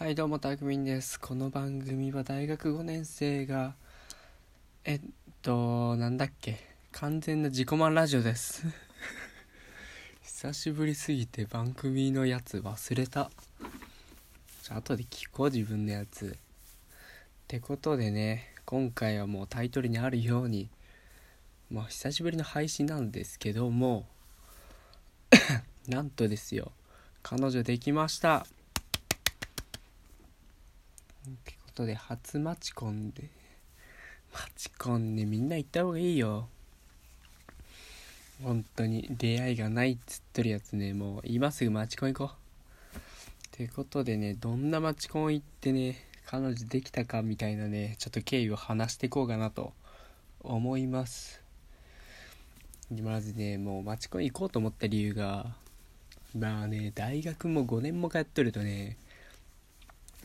はいどうもたくみんです。この番組は大学5年生がえっとなんだっけ。完全な自己満ラジオです。久しぶりすぎて番組のやつ忘れた。じゃあ後で聞こう自分のやつ。ってことでね今回はもうタイトルにあるようにまあ久しぶりの配信なんですけども なんとですよ。彼女できましたってことで初マチコンで。マチコンねみんな行った方がいいよ。本当に出会いがないっつっとるやつね。もう今すぐマチコン行こう。ってことでねどんなマチコン行ってね彼女できたかみたいなねちょっと経緯を話していこうかなと思います。まずねもうマチコン行こうと思った理由がまあね大学も5年も通っとるとね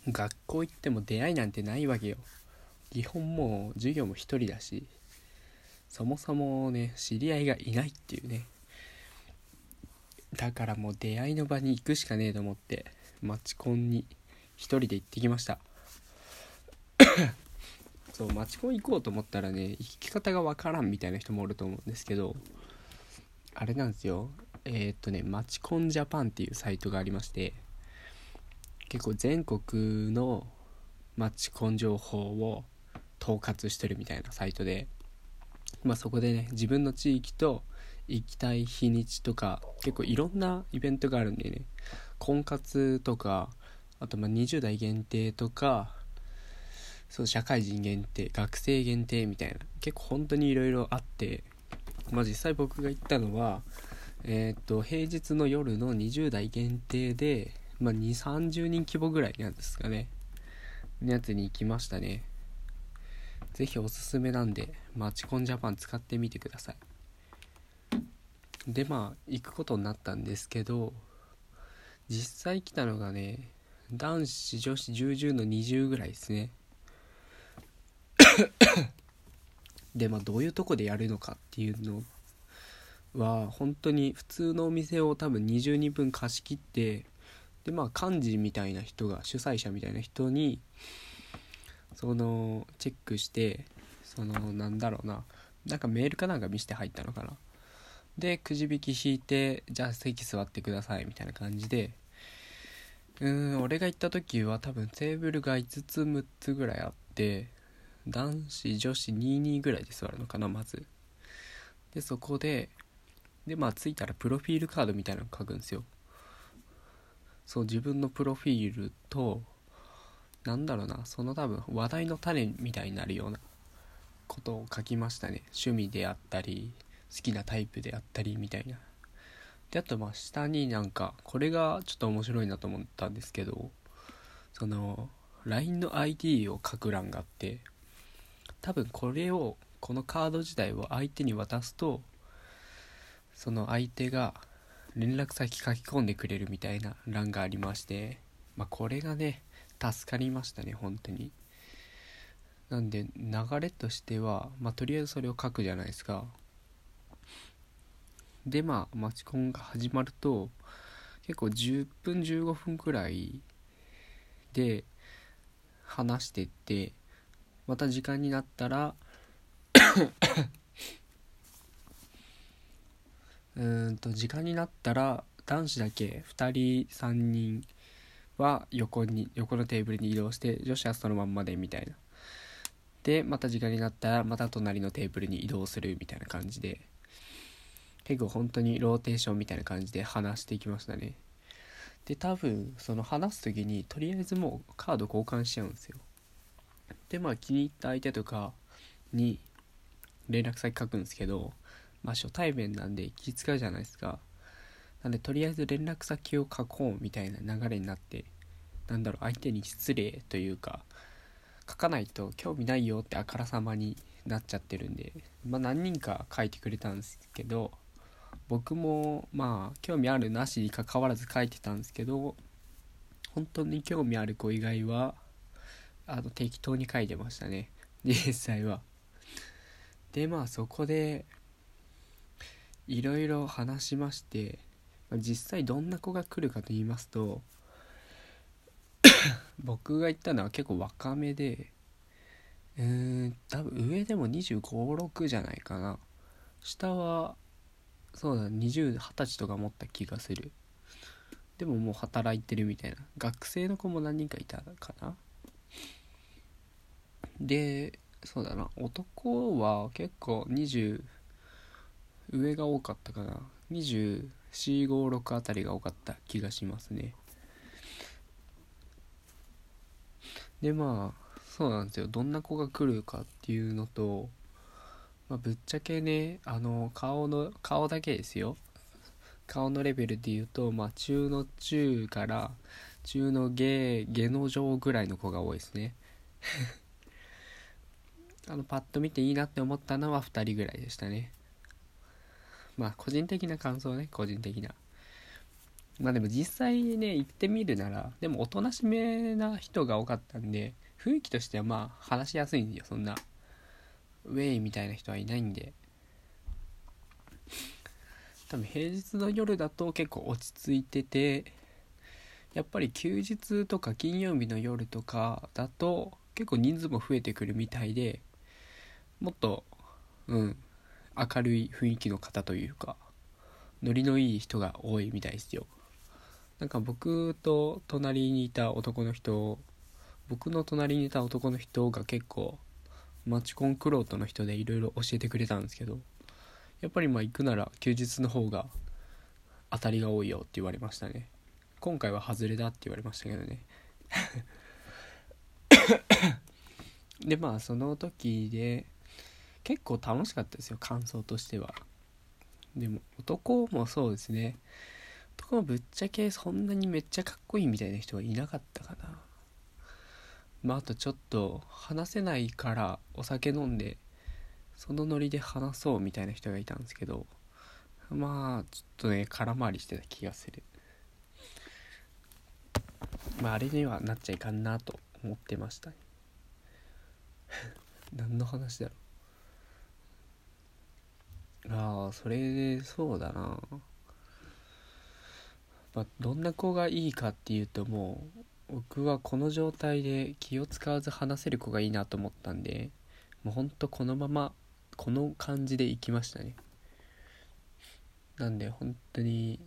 学校行っても出会いなんてないわけよ。基本もう授業も一人だしそもそもね知り合いがいないっていうね。だからもう出会いの場に行くしかねえと思ってマチコンに一人で行ってきました。そうマチコン行こうと思ったらね行き方がわからんみたいな人もおると思うんですけどあれなんですよ。えー、っとねマチコンジャパンっていうサイトがありまして結構全国のマッチコン情報を統括してるみたいなサイトで、まあ、そこでね自分の地域と行きたい日にちとか結構いろんなイベントがあるんでね。婚活とかあとまあ20代限定とかそう社会人限定学生限定みたいな結構本当にいろいろあってまあ実際僕が行ったのはえっ、と平日の夜の20代限定でまあ、2、30人規模ぐらいなんですかね。のやつに行きましたね。ぜひおすすめなんで、マチコンジャパン使ってみてください。で、まあ、行くことになったんですけど、実際来たのがね、男子、女子、10、10の20ぐらいですね。で、まあ、どういうとこでやるのかっていうのは、本当に普通のお店を多分20人分貸し切って、でまあ幹事みたいな人が主催者みたいな人にそのチェックしてそのなんだろうな。なんかメールかなんか見して入ったのかな。でくじ引き引いてじゃあ席座ってくださいみたいな感じで。うん俺が行った時は多分テーブルが5つ6つぐらいあって男子女子22ぐらいで座るのかなまず。でそこででまあ着いたらプロフィールカードみたいなの書くんですよ。そう自分のプロフィールとなんだろうなその多分話題の種みたいになるようなことを書きましたね。趣味であったり好きなタイプであったりみたいな。であとまあ下になんかこれがちょっと面白いなと思ったんですけどその LINE の ID を書く欄があって多分これをこのカード自体を相手に渡すとその相手が連絡先書き込んでくれるみたいな欄がありましてまあこれがね助かりましたね本当に。なんで流れとしてはまあとりあえずそれを書くじゃないですか。でまあマチコンが始まると結構10分15分くらいで話してってまた時間になったらうんと時間になったら男子だけ2人3人は横に横のテーブルに移動して女子はそのまんまでみたいな。でまた時間になったらまた隣のテーブルに移動するみたいな感じで。結構本当にローテーションみたいな感じで話していきましたね。で多分その話す時にとりあえずもうカード交換しちゃうんですよ。でまあ気に入った相手とかに連絡先書くんですけどまあ初対面なんで気遣うじゃないですか。なんでとりあえず連絡先を書こうみたいな流れになってなんだろう相手に失礼というか書かないと興味ないよってあからさまになっちゃってるんでまあ何人か書いてくれたんですけど僕もまあ興味あるなしにかかわらず書いてたんですけど本当に興味ある子以外はあの適当に書いてましたね実際は。でまあそこでいろいろ話しまして実際どんな子が来るかと言いますと 僕が行ったのは結構若めでうーん多分上でも2 5 6じゃないかな。下はそうだ2020歳とか持った気がする。でももう働いてるみたいな。学生の子も何人かいたかな。でそうだな男は結構20上が多かったかな。2456あたりが多かった気がしますね。でまあそうなんですよ。どんな子が来るかっていうのと、まあ、ぶっちゃけねあの顔の顔だけですよ。顔のレベルで言うと、まあ、中の中から中の下下の上ぐらいの子が多いですね。あのパッと見ていいなって思ったのは2人ぐらいでしたね。まあ個人的な感想ね個人的な。まあでも実際ね行ってみるならでもおとなしめな人が多かったんで雰囲気としてはまあ話しやすいんですよそんな。ウェイみたいな人はいないんで。多分平日の夜だと結構落ち着いててやっぱり休日とか金曜日の夜とかだと結構人数も増えてくるみたいでもっとうん明るい雰囲気の方というかノリのいい人が多いみたいですよ。なんか僕と隣にいた男の人僕の隣にいた男の人が結構マチコンクロートの人でいろいろ教えてくれたんですけどやっぱりまあ行くなら休日の方が当たりが多いよって言われましたね。今回は外れだって言われましたけどね。でまあその時で結構楽しかったですよ感想としては。でも男もそうですね。男もぶっちゃけそんなにめっちゃかっこいいみたいな人はいなかったかな。まああとちょっと話せないからお酒飲んでそのノリで話そうみたいな人がいたんですけどまあちょっとね空回りしてた気がする。まああれにはなっちゃいかんなと思ってました。ね 何の話だろう。ああそれでそうだな。まあどんな子がいいかっていうともう僕はこの状態で気を使わず話せる子がいいなと思ったんでもうほんとこのままこの感じで行きましたね。なんで本当に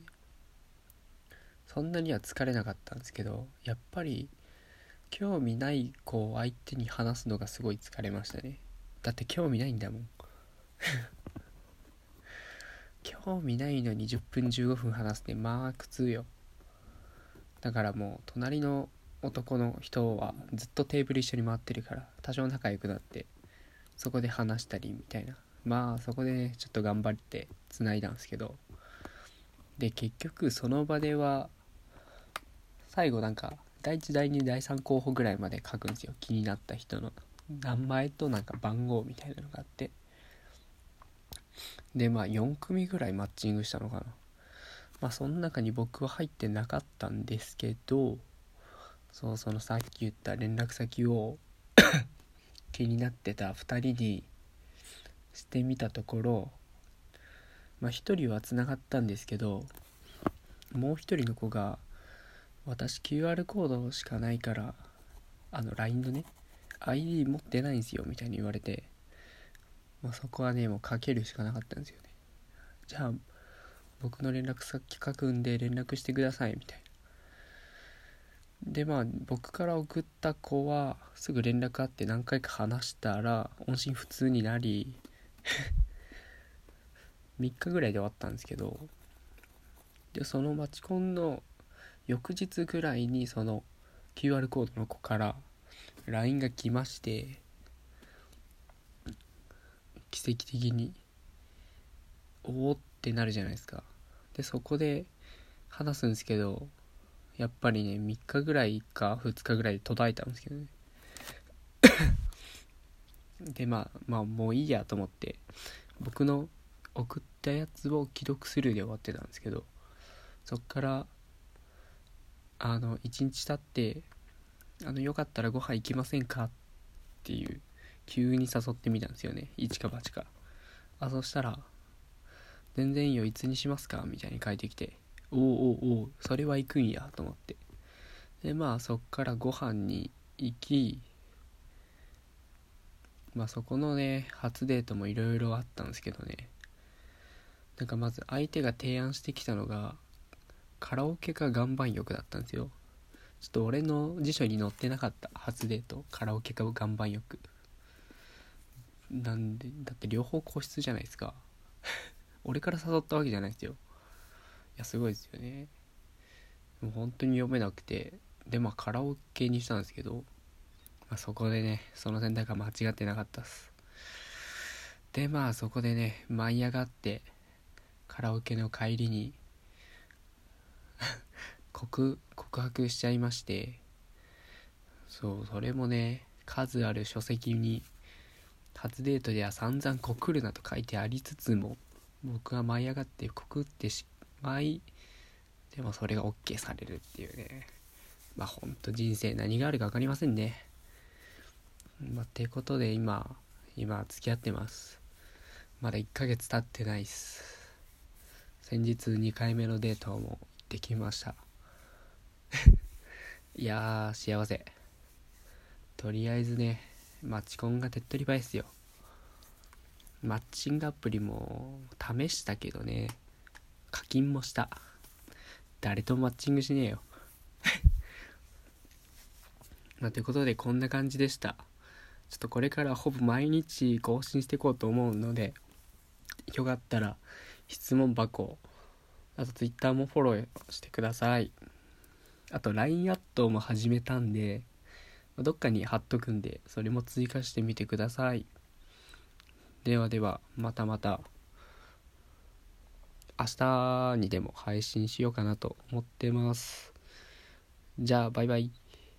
そんなには疲れなかったんですけどやっぱり興味ない子を相手に話すのがすごい疲れましたね。だって興味ないんだもん。興味ないのに10分15分話すってまあ苦痛よ。だからもう隣の男の人はずっとテーブル一緒に回ってるから多少仲良くなってそこで話したりみたいな。まあそこでねちょっと頑張ってつないだんですけど。で結局その場では最後なんか第1第2第3候補ぐらいまで書くんですよ。気になった人の。名前となんか番号みたいなのがあって。でまあ4組ぐらいマッチングしたのかな。まあその中に僕は入ってなかったんですけどそうそのさっき言った連絡先を 気になってた2人にしてみたところまあ1人はつながったんですけどもう1人の子が私 QR コードしかないからあの LINE のね ID 持ってないんですよみたいに言われて、まあ、そこはねもうかけるしかなかったんですよね。じゃあ僕の連絡先書くんで連絡してくださいみたいな。でまあ僕から送った子はすぐ連絡あって何回か話したら音信不通になり 3日ぐらいで終わったんですけどでそのマチコンの翌日ぐらいにその QR コードの子から LINE が来まして奇跡的におおってなるじゃないですか。でそこで話すんですけどやっぱりね3日ぐらいか2日ぐらいで途絶えたんですけどね。でまあまあもういいやと思って僕の送ったやつを既読スルーで終わってたんですけどそっからあの1日経ってあのよかったらご飯行きませんか？っていう急に誘ってみたんですよね。一か八か。あそしたら全然いいよいつにしますか？みたいに書いてきて。おおおおそれは行くんやと思って。でまあそっからご飯に行きまあそこのね初デートもいろいろあったんですけどね。なんかまず相手が提案してきたのがカラオケか岩盤浴だったんですよ。ちょっと俺の辞書に載ってなかった初デート。カラオケか岩盤浴。なんでだって両方個室じゃないですか。俺から誘ったわけじゃないですよ。いやすごいですよね。もう本当に読めなくて。でまあカラオケにしたんですけどまあ、そこでねその選択は間違ってなかったっす。でまあそこでね舞い上がってカラオケの帰りに 告告白しちゃいまして。そうそれもね数ある書籍に初デートでは散々告るなと書いてありつつも僕は舞い上がって告ってしまいでもそれが OK されるっていうねまあほんと人生何があるか分かりませんねまあ、てことで今、今付き合ってます。まだ1ヶ月経ってないっす。先日2回目のデートもできました。いやー、幸せ。とりあえずね、マチコンが手っ取り早いっすよ。マッチングアプリも試したけどね、課金もした。誰とマッチングしねえよ。まあ、ということでこんな感じでした。ちょっとこれからほぼ毎日更新していこうと思うのでよかったら質問箱あと Twitter もフォローしてくださいあと LINE アットも始めたんでどっかに貼っとくんでそれも追加してみてください。ではではまたまた明日にでも配信しようかなと思ってます。じゃあバイバイ。